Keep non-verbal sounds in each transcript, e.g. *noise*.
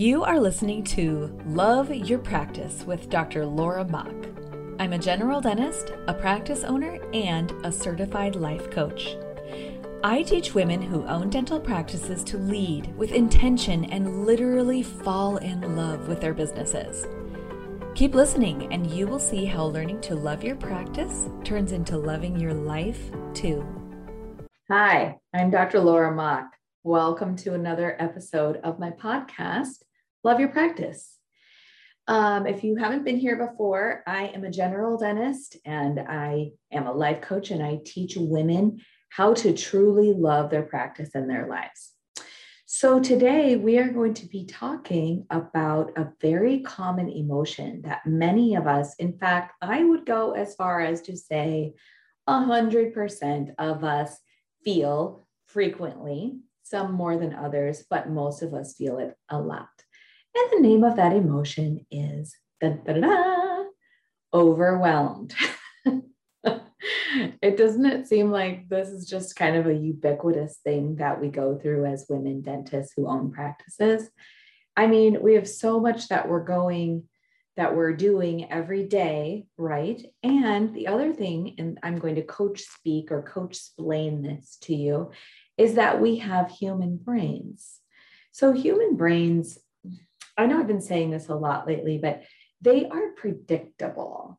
You are listening to Love Your Practice with Dr. Laura Mock. I'm a general dentist, a practice owner, and a certified life coach. I teach women who own dental practices to lead with intention and literally fall in love with their businesses. Keep listening, and you will see how learning to love your practice turns into loving your life too. Hi, I'm Dr. Laura Mock. Welcome to another episode of my podcast, Love Your Practice. Um, if you haven't been here before, I am a general dentist and I am a life coach, and I teach women how to truly love their practice and their lives. So, today we are going to be talking about a very common emotion that many of us, in fact, I would go as far as to say 100% of us feel frequently some more than others, but most of us feel it a lot. And the name of that emotion is overwhelmed. *laughs* it doesn't it seem like this is just kind of a ubiquitous thing that we go through as women dentists who own practices. I mean, we have so much that we're going that we're doing every day, right? And the other thing, and I'm going to coach speak or coach explain this to you, is that we have human brains. So, human brains, I know I've been saying this a lot lately, but they are predictable.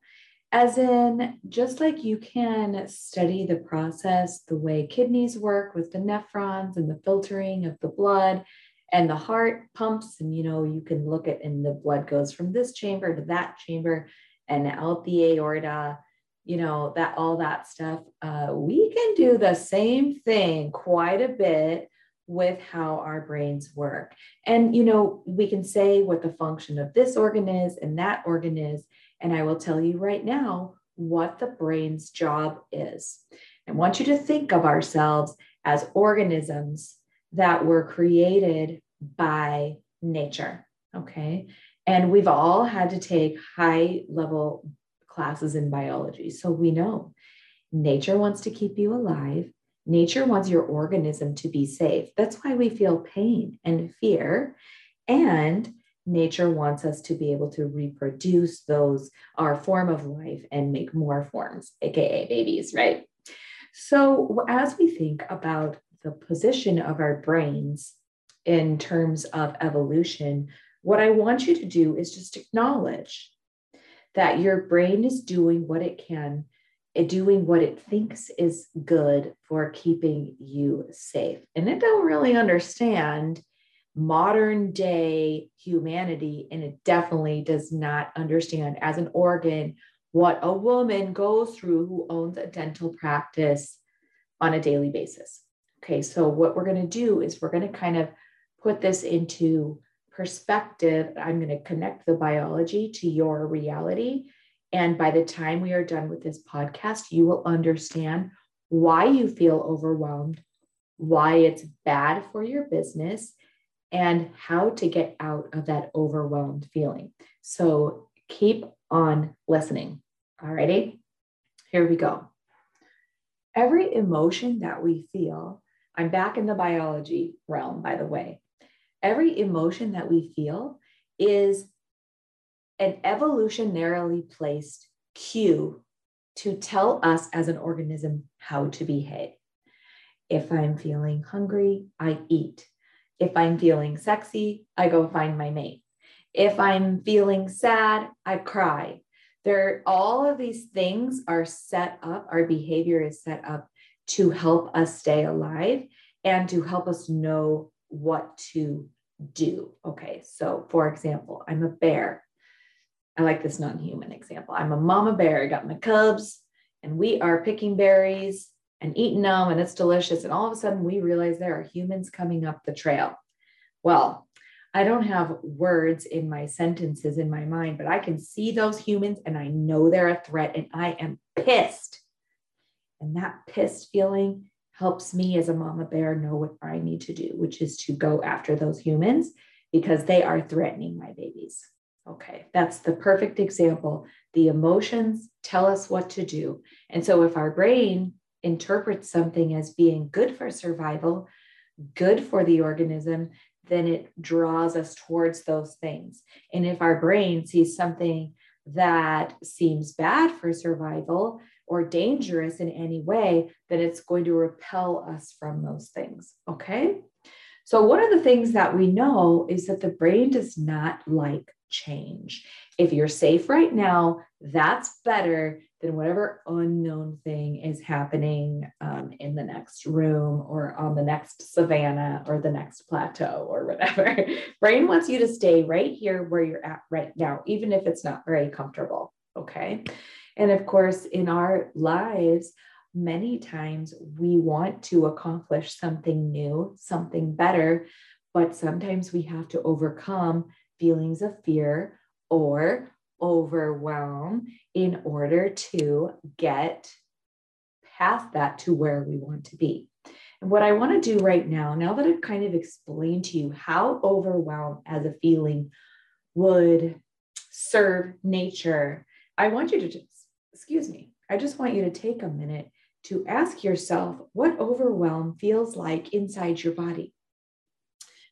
As in, just like you can study the process, the way kidneys work with the nephrons and the filtering of the blood, and the heart pumps, and you know, you can look at, and the blood goes from this chamber to that chamber and out the aorta you know that all that stuff uh, we can do the same thing quite a bit with how our brains work and you know we can say what the function of this organ is and that organ is and i will tell you right now what the brain's job is i want you to think of ourselves as organisms that were created by nature okay and we've all had to take high level classes in biology. So we know nature wants to keep you alive. Nature wants your organism to be safe. That's why we feel pain and fear. And nature wants us to be able to reproduce those, our form of life, and make more forms, AKA babies, right? So as we think about the position of our brains in terms of evolution, what I want you to do is just acknowledge that your brain is doing what it can, doing what it thinks is good for keeping you safe. And it don't really understand modern day humanity, and it definitely does not understand as an organ what a woman goes through who owns a dental practice on a daily basis. Okay, so what we're going to do is we're going to kind of put this into perspective, I'm going to connect the biology to your reality. And by the time we are done with this podcast, you will understand why you feel overwhelmed, why it's bad for your business, and how to get out of that overwhelmed feeling. So keep on listening. All righty, here we go. Every emotion that we feel, I'm back in the biology realm, by the way every emotion that we feel is an evolutionarily placed cue to tell us as an organism how to behave. If I'm feeling hungry, I eat. If I'm feeling sexy, I go find my mate. If I'm feeling sad, I cry. There, all of these things are set up, our behavior is set up to help us stay alive and to help us know what to do. Okay, so for example, I'm a bear. I like this non human example. I'm a mama bear, I got my cubs, and we are picking berries and eating them, and it's delicious. And all of a sudden, we realize there are humans coming up the trail. Well, I don't have words in my sentences in my mind, but I can see those humans and I know they're a threat, and I am pissed. And that pissed feeling helps me as a mama bear know what I need to do, which is to go after those humans because they are threatening my babies. Okay, that's the perfect example. The emotions tell us what to do. And so if our brain interprets something as being good for survival, good for the organism, then it draws us towards those things. And if our brain sees something that seems bad for survival or dangerous in any way, then it's going to repel us from those things. Okay. So, one of the things that we know is that the brain does not like change. If you're safe right now, that's better than whatever unknown thing is happening um, in the next room or on the next savannah or the next plateau or whatever. *laughs* Brain wants you to stay right here where you're at right now, even if it's not very comfortable. Okay. And of course, in our lives, many times we want to accomplish something new, something better, but sometimes we have to overcome feelings of fear or overwhelm in order to get past that to where we want to be. And what I want to do right now, now that I've kind of explained to you how overwhelm as a feeling would serve nature, I want you to just, excuse me, I just want you to take a minute to ask yourself what overwhelm feels like inside your body.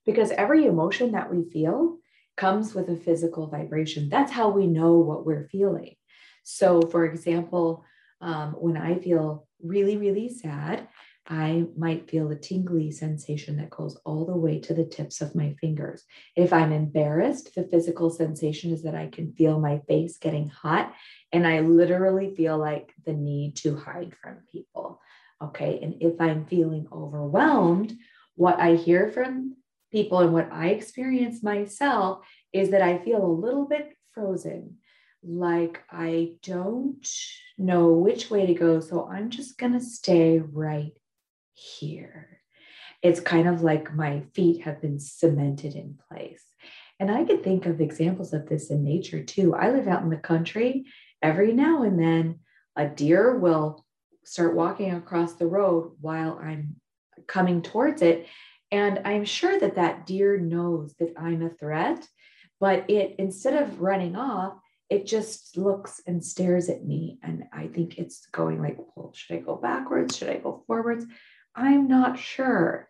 Because every emotion that we feel comes with a physical vibration. That's how we know what we're feeling. So, for example, um, when I feel really, really sad, I might feel a tingly sensation that goes all the way to the tips of my fingers. If I'm embarrassed, the physical sensation is that I can feel my face getting hot and I literally feel like the need to hide from people. Okay. And if I'm feeling overwhelmed, what I hear from people and what I experience myself is that I feel a little bit frozen, like I don't know which way to go. So I'm just going to stay right here. It's kind of like my feet have been cemented in place. And I can think of examples of this in nature too. I live out in the country. Every now and then, a deer will start walking across the road while I'm coming towards it. And I'm sure that that deer knows that I'm a threat, but it, instead of running off, it just looks and stares at me. And I think it's going like, well, should I go backwards? Should I go forwards? I'm not sure.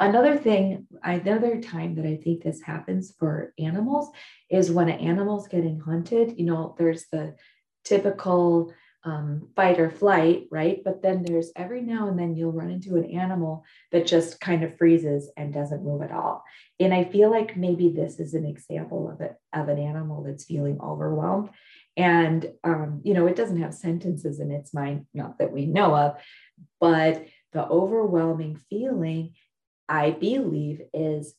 Another thing, another time that I think this happens for animals is when an animal's getting hunted. You know, there's the typical um, fight or flight, right? But then there's every now and then you'll run into an animal that just kind of freezes and doesn't move at all. And I feel like maybe this is an example of it of an animal that's feeling overwhelmed. And um, you know, it doesn't have sentences in its mind, not that we know of, but the overwhelming feeling, I believe, is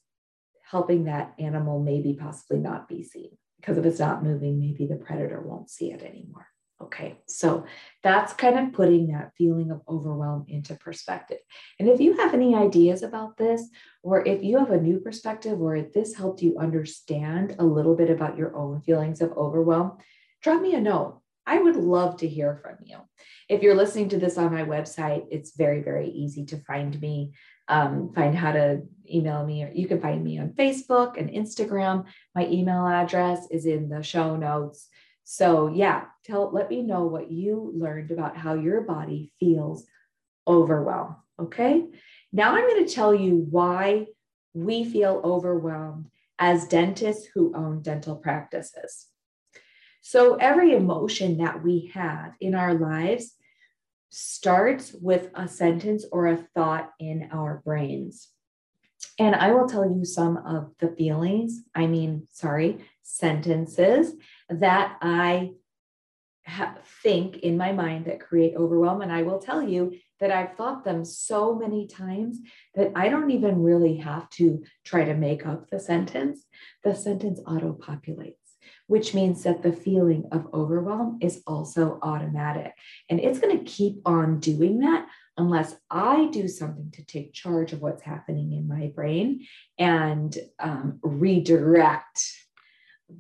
helping that animal maybe possibly not be seen. Because if it's not moving, maybe the predator won't see it anymore. Okay, so that's kind of putting that feeling of overwhelm into perspective. And if you have any ideas about this, or if you have a new perspective, or if this helped you understand a little bit about your own feelings of overwhelm, drop me a note. I would love to hear from you. If you're listening to this on my website, it's very, very easy to find me, um, find how to email me, or you can find me on Facebook and Instagram. My email address is in the show notes. So yeah, tell let me know what you learned about how your body feels overwhelmed. Okay. Now I'm going to tell you why we feel overwhelmed as dentists who own dental practices. So every emotion that we have in our lives starts with a sentence or a thought in our brains. And I will tell you some of the feelings, I mean, sorry, sentences that I ha- think in my mind that create overwhelm. And I will tell you that I've thought them so many times that I don't even really have to try to make up the sentence. The sentence auto populates which means that the feeling of overwhelm is also automatic. And it's going to keep on doing that unless I do something to take charge of what's happening in my brain and um, redirect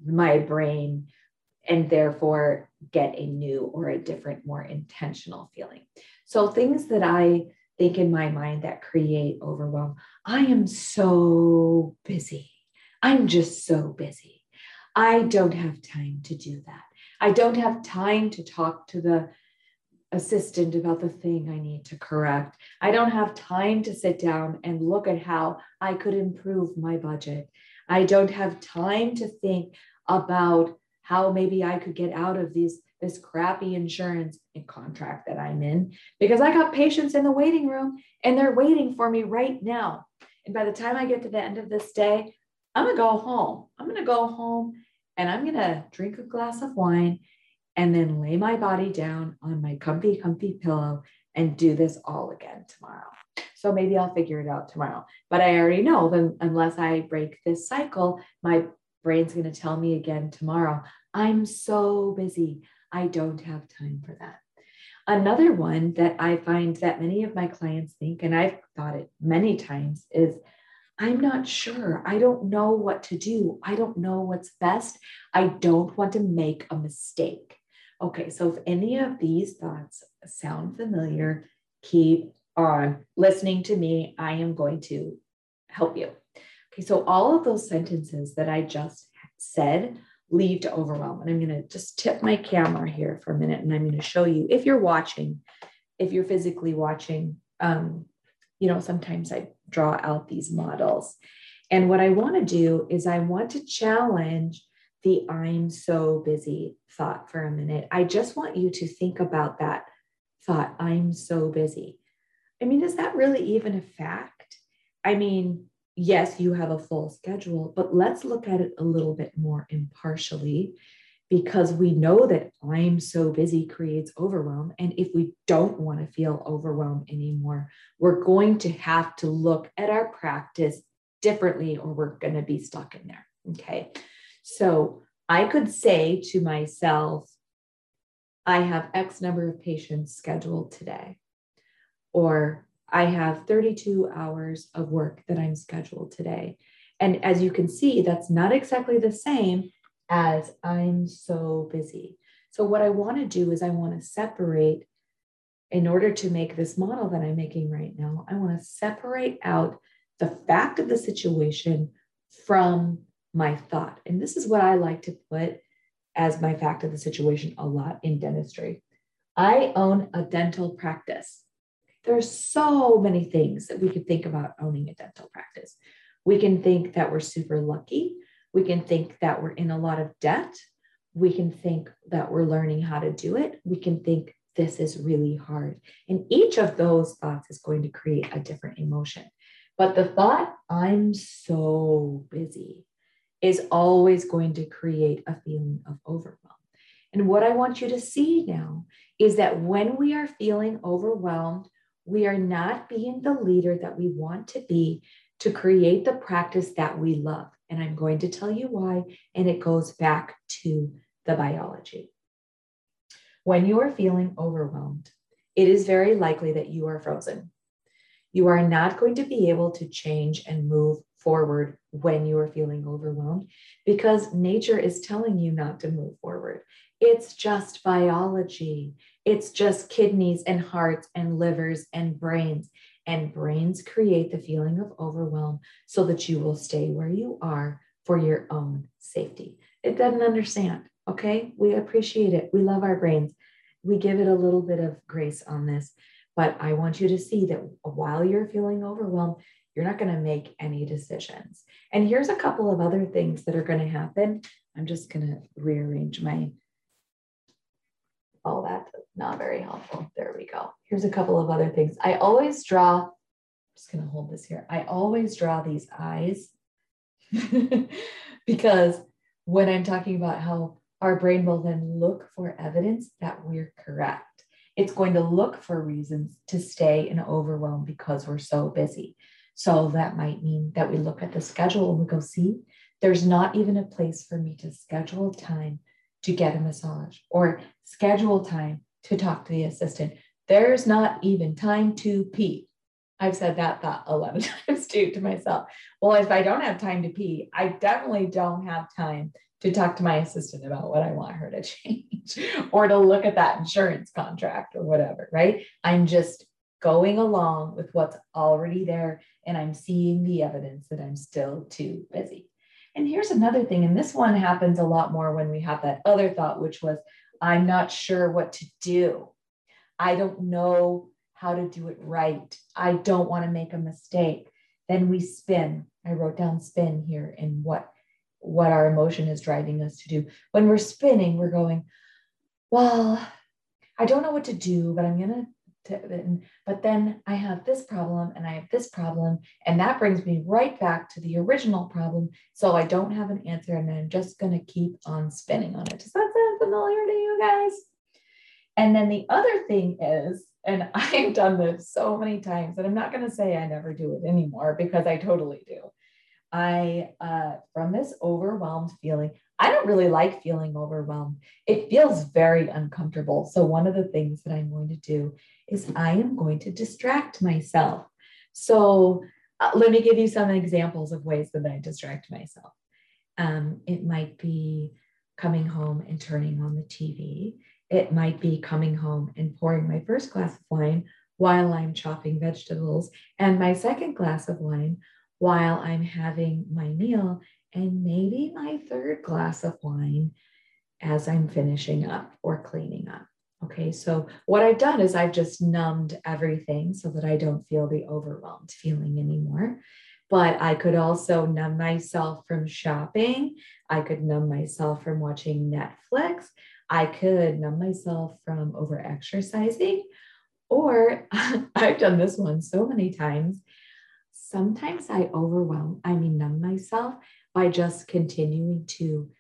my brain and therefore get a new or a different, more intentional feeling. So, things that I think in my mind that create overwhelm I am so busy. I'm just so busy. I don't have time to do that. I don't have time to talk to the assistant about the thing I need to correct. I don't have time to sit down and look at how I could improve my budget. I don't have time to think about how maybe I could get out of these this crappy insurance contract that I'm in because I got patients in the waiting room and they're waiting for me right now. And by the time I get to the end of this day, I'm going to go home. I'm going to go home and I'm going to drink a glass of wine and then lay my body down on my comfy, comfy pillow and do this all again tomorrow. So maybe I'll figure it out tomorrow. But I already know that unless I break this cycle, my brain's going to tell me again tomorrow, I'm so busy. I don't have time for that. Another one that I find that many of my clients think, and I've thought it many times, is I'm not sure. I don't know what to do. I don't know what's best. I don't want to make a mistake. Okay, so if any of these thoughts sound familiar, keep on listening to me. I am going to help you. Okay, so all of those sentences that I just said lead to overwhelm. And I'm going to just tip my camera here for a minute and I'm going to show you if you're watching, if you're physically watching, um, you know, sometimes I draw out these models. And what I want to do is I want to challenge the I'm so busy thought for a minute. I just want you to think about that thought, I'm so busy. I mean, is that really even a fact? I mean, yes, you have a full schedule, but let's look at it a little bit more impartially because we know that I'm so busy creates overwhelm. And if we don't want to feel overwhelmed anymore, we're going to have to look at our practice differently or we're going to be stuck in there. Okay. So I could say to myself, I have X number of patients scheduled today, or I have 32 hours of work that I'm scheduled today. And as you can see, that's not exactly the same as I'm so busy. So, what I want to do is, I want to separate, in order to make this model that I'm making right now, I want to separate out the fact of the situation from my thought. And this is what I like to put as my fact of the situation a lot in dentistry. I own a dental practice. There are so many things that we could think about owning a dental practice. We can think that we're super lucky. We can think that we're in a lot of debt. We can think that we're learning how to do it. We can think this is really hard. And each of those thoughts is going to create a different emotion. But the thought, I'm so busy, is always going to create a feeling of overwhelm. And what I want you to see now is that when we are feeling overwhelmed, we are not being the leader that we want to be to create the practice that we love. And I'm going to tell you why. And it goes back to the biology. When you are feeling overwhelmed, it is very likely that you are frozen. You are not going to be able to change and move forward when you are feeling overwhelmed because nature is telling you not to move forward. It's just biology. It's just kidneys and hearts and livers and brains. And brains create the feeling of overwhelm so that you will stay where you are for your own safety. It doesn't understand. Okay. We appreciate it. We love our brains. We give it a little bit of grace on this. But I want you to see that while you're feeling overwhelmed, you're not going to make any decisions. And here's a couple of other things that are going to happen. I'm just going to rearrange my all that not very helpful. There we go. Here's a couple of other things. I always draw, I'm just going to hold this here. I always draw these eyes *laughs* because when I'm talking about how our brain will then look for evidence that we're correct, it's going to look for reasons to stay in overwhelm because we're so busy. So that might mean that we look at the schedule and we go, see, there's not even a place for me to schedule time to get a massage or schedule time to talk to the assistant. There's not even time to pee. I've said that thought a lot of *laughs* times too to myself. Well, if I don't have time to pee, I definitely don't have time to talk to my assistant about what I want her to *laughs* change or to look at that insurance contract or whatever, right? I'm just going along with what's already there and I'm seeing the evidence that I'm still too busy. And here's another thing, and this one happens a lot more when we have that other thought, which was, I'm not sure what to do. I don't know how to do it right. I don't want to make a mistake. Then we spin. I wrote down spin here and what what our emotion is driving us to do. When we're spinning, we're going, well, I don't know what to do, but I'm going to, but then I have this problem and I have this problem. And that brings me right back to the original problem. So I don't have an answer and I'm just going to keep on spinning on it. Does that sound familiar to you guys? And then the other thing is, and *laughs* I've done this so many times, and I'm not going to say I never do it anymore because I totally do. I, uh, from this overwhelmed feeling, I don't really like feeling overwhelmed. It feels very uncomfortable. So, one of the things that I'm going to do is I am going to distract myself. So, uh, let me give you some examples of ways that I distract myself. Um, it might be coming home and turning on the TV. It might be coming home and pouring my first glass of wine while I'm chopping vegetables, and my second glass of wine while I'm having my meal, and maybe my third glass of wine as I'm finishing up or cleaning up. Okay, so what I've done is I've just numbed everything so that I don't feel the overwhelmed feeling anymore. But I could also numb myself from shopping. I could numb myself from watching Netflix. I could numb myself from over exercising. Or *laughs* I've done this one so many times. Sometimes I overwhelm, I mean, numb myself by just continuing to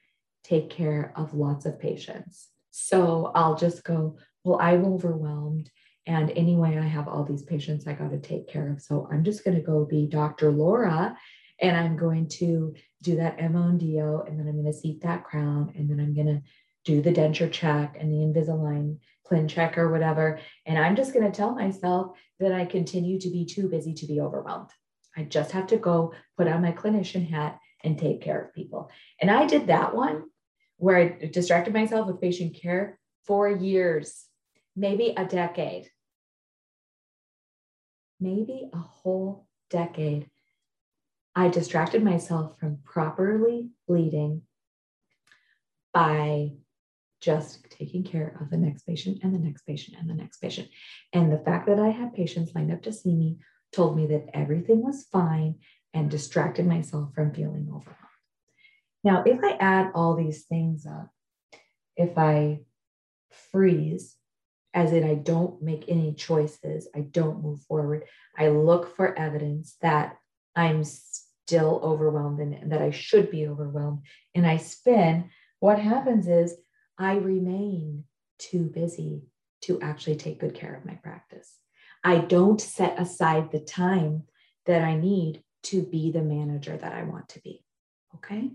take care of lots of patients. So I'll just go, well, I'm overwhelmed. And anyway, I have all these patients I got to take care of. So I'm just going to go be Dr. Laura and I'm going to do that MONDO and then I'm going to seat that crown and then I'm going to do the denture check and the Invisalign ClinCheck or whatever. And I'm just going to tell myself that I continue to be too busy to be overwhelmed. I just have to go put on my clinician hat and take care of people. And I did that one where I distracted myself with patient care for years, maybe a decade, maybe a whole decade. I distracted myself from properly bleeding by just taking care of the next patient and the next patient and the next patient. And the fact that I had patients lined up to see me told me that everything was fine and distracted myself from feeling overwhelmed. Now, if I add all these things up, if I freeze, as in I don't make any choices, I don't move forward, I look for evidence that I'm still overwhelmed and that I should be overwhelmed, and I spin, what happens is I remain too busy to actually take good care of my practice. I don't set aside the time that I need to be the manager that I want to be. Okay.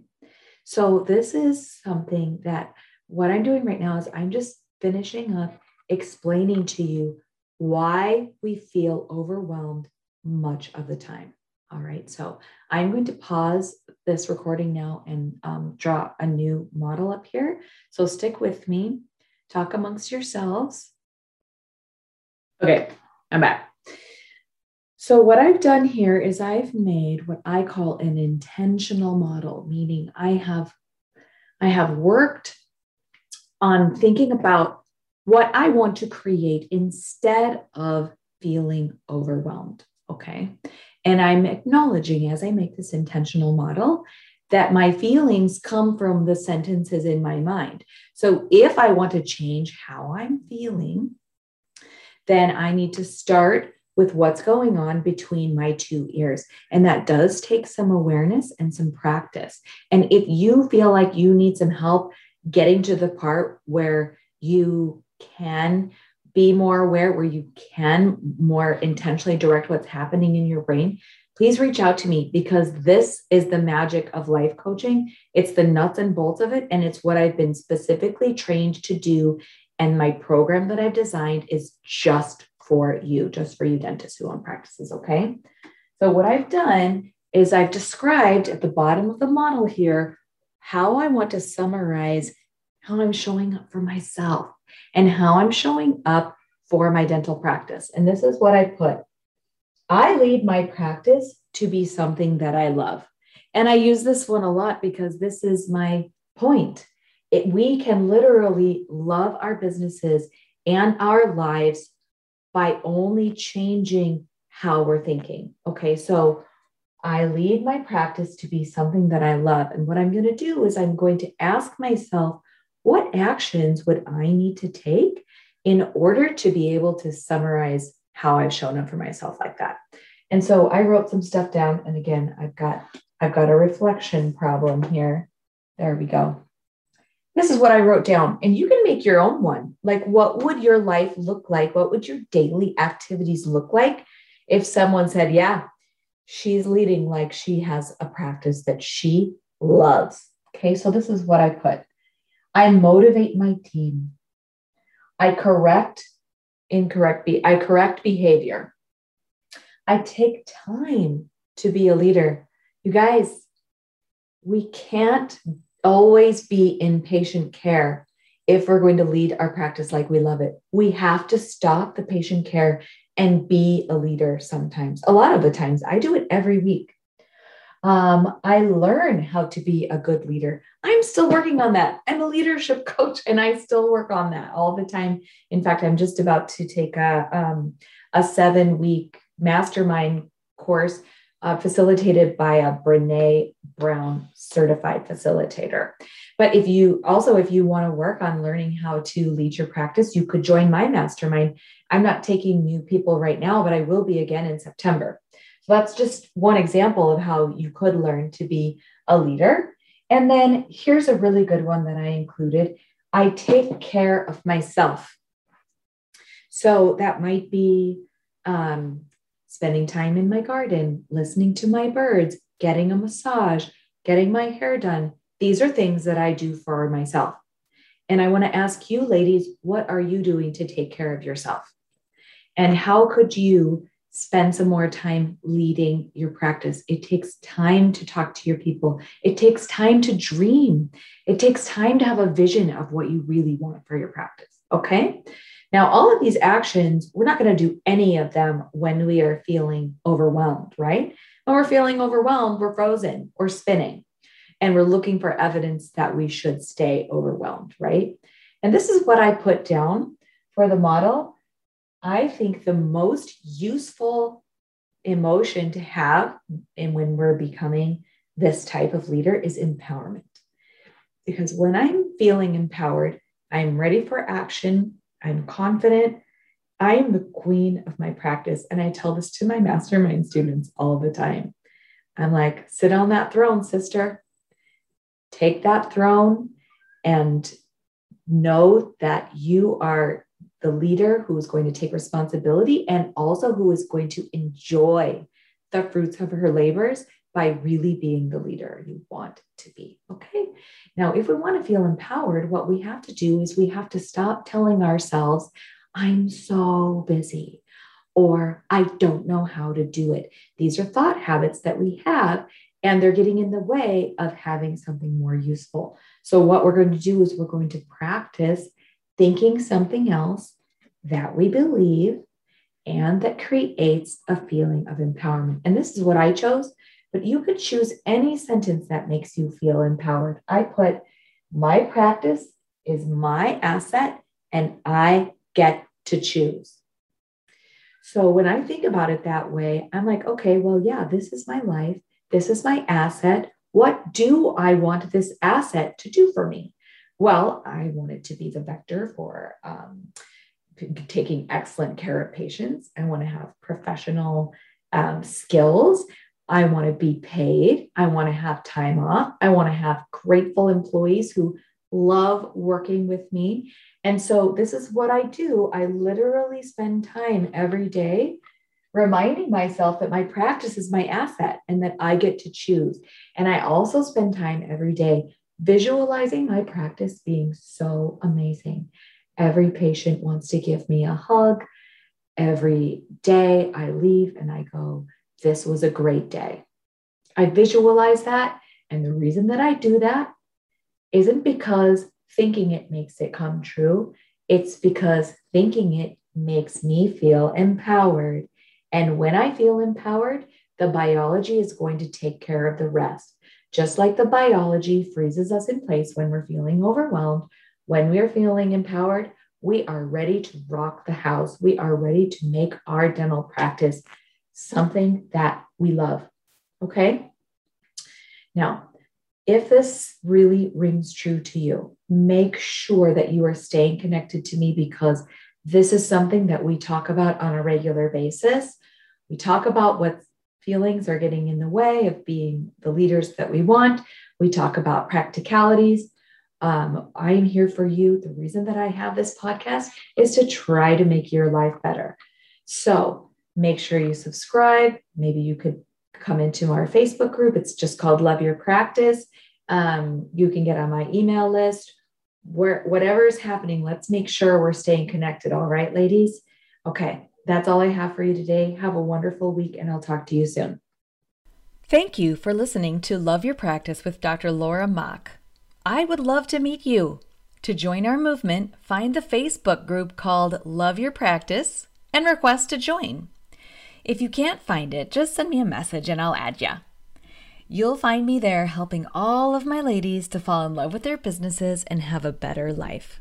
So, this is something that what I'm doing right now is I'm just finishing up explaining to you why we feel overwhelmed much of the time. All right. So, I'm going to pause this recording now and um, draw a new model up here. So, stick with me, talk amongst yourselves. Okay. I'm back. So, what I've done here is I've made what I call an intentional model, meaning I have I have worked on thinking about what I want to create instead of feeling overwhelmed. Okay. And I'm acknowledging as I make this intentional model that my feelings come from the sentences in my mind. So if I want to change how I'm feeling, then I need to start with what's going on between my two ears. And that does take some awareness and some practice. And if you feel like you need some help getting to the part where you can be more aware, where you can more intentionally direct what's happening in your brain, please reach out to me because this is the magic of life coaching. It's the nuts and bolts of it. And it's what I've been specifically trained to do and my program that I've designed is just for you, just for you dentists who own practices. Okay. So, what I've done is I've described at the bottom of the model here how I want to summarize how I'm showing up for myself and how I'm showing up for my dental practice. And this is what I put I lead my practice to be something that I love. And I use this one a lot because this is my point it, we can literally love our businesses and our lives by only changing how we're thinking. Okay, so I lead my practice to be something that I love. And what I'm going to do is I'm going to ask myself, what actions would I need to take in order to be able to summarize how I've shown up for myself like that? And so I wrote some stuff down. And again, I've got I've got a reflection problem here. There we go. This is what I wrote down. And you can make your own one. Like, what would your life look like? What would your daily activities look like if someone said, Yeah, she's leading like she has a practice that she loves? Okay, so this is what I put I motivate my team. I correct incorrect be I correct behavior. I take time to be a leader. You guys, we can't always be in patient care if we're going to lead our practice like we love it. We have to stop the patient care and be a leader sometimes. A lot of the times, I do it every week. Um, I learn how to be a good leader. I'm still working on that. I'm a leadership *laughs* coach and I still work on that all the time. In fact, I'm just about to take a, um, a seven week mastermind course uh, facilitated by a Brene Brown certified facilitator. But if you also, if you want to work on learning how to lead your practice, you could join my mastermind. I'm not taking new people right now, but I will be again in September. So that's just one example of how you could learn to be a leader. And then here's a really good one that I included I take care of myself. So that might be um, spending time in my garden, listening to my birds, getting a massage, getting my hair done. These are things that I do for myself. And I want to ask you, ladies, what are you doing to take care of yourself? And how could you spend some more time leading your practice? It takes time to talk to your people, it takes time to dream, it takes time to have a vision of what you really want for your practice. Okay. Now, all of these actions, we're not going to do any of them when we are feeling overwhelmed, right? When we're feeling overwhelmed, we're frozen or spinning, and we're looking for evidence that we should stay overwhelmed, right? And this is what I put down for the model. I think the most useful emotion to have and when we're becoming this type of leader is empowerment. Because when I'm feeling empowered, I'm ready for action I'm confident. I am the queen of my practice. And I tell this to my mastermind students all the time. I'm like, sit on that throne, sister. Take that throne and know that you are the leader who is going to take responsibility and also who is going to enjoy the fruits of her labors by really being the leader you want to be. Okay. Now, if we want to feel empowered, what we have to do is we have to stop telling ourselves, I'm so busy, or I don't know how to do it. These are thought habits that we have, and they're getting in the way of having something more useful. So, what we're going to do is we're going to practice thinking something else that we believe and that creates a feeling of empowerment. And this is what I chose but you could choose any sentence that makes you feel empowered. I put, my practice is my asset and I get to choose. So when I think about it that way, I'm like, okay, well, yeah, this is my life. This is my asset. What do I want this asset to do for me? Well, I want it to be the vector for um, taking excellent care of patients. I want to have professional um, skills. I want to be paid. I want to have time off. I want to have grateful employees who love working with me. And so this is what I do. I literally spend time every day reminding myself that my practice is my asset and that I get to choose. And I also spend time every day visualizing my practice being so amazing. Every patient wants to give me a hug. Every day I leave and I go, this was a great day. I visualize that. And the reason that I do that isn't because thinking it makes it come true, it's because thinking it makes me feel empowered. And when I feel empowered, the biology is going to take care of the rest. Just like the biology freezes us in place when we're feeling overwhelmed, when we are feeling empowered, we are ready to rock the house. We are ready to make our dental practice something that we love. Okay. Now, if this really rings true to you, make sure that you are staying connected to me because this is something that we talk about on a regular basis. We talk about what feelings are getting in the way of being the leaders that we want. We talk about practicalities. Um, I am here for you. The reason that I have this podcast is to try to make your life better. So make sure you subscribe. Maybe you could come into our Facebook group. It's just called Love Your Practice. Um, you can get on my email list. Where whatever is happening, let's make sure we're staying connected. All right, ladies. Okay, that's all I have for you today. Have a wonderful week, and I'll talk to you soon. Thank you for listening to Love Your Practice with Dr. Laura Mock. I would love to meet you. To join our movement, find the Facebook group called Love Your Practice and request to join. If you can't find it, just send me a message and I'll add you. You'll find me there helping all of my ladies to fall in love with their businesses and have a better life.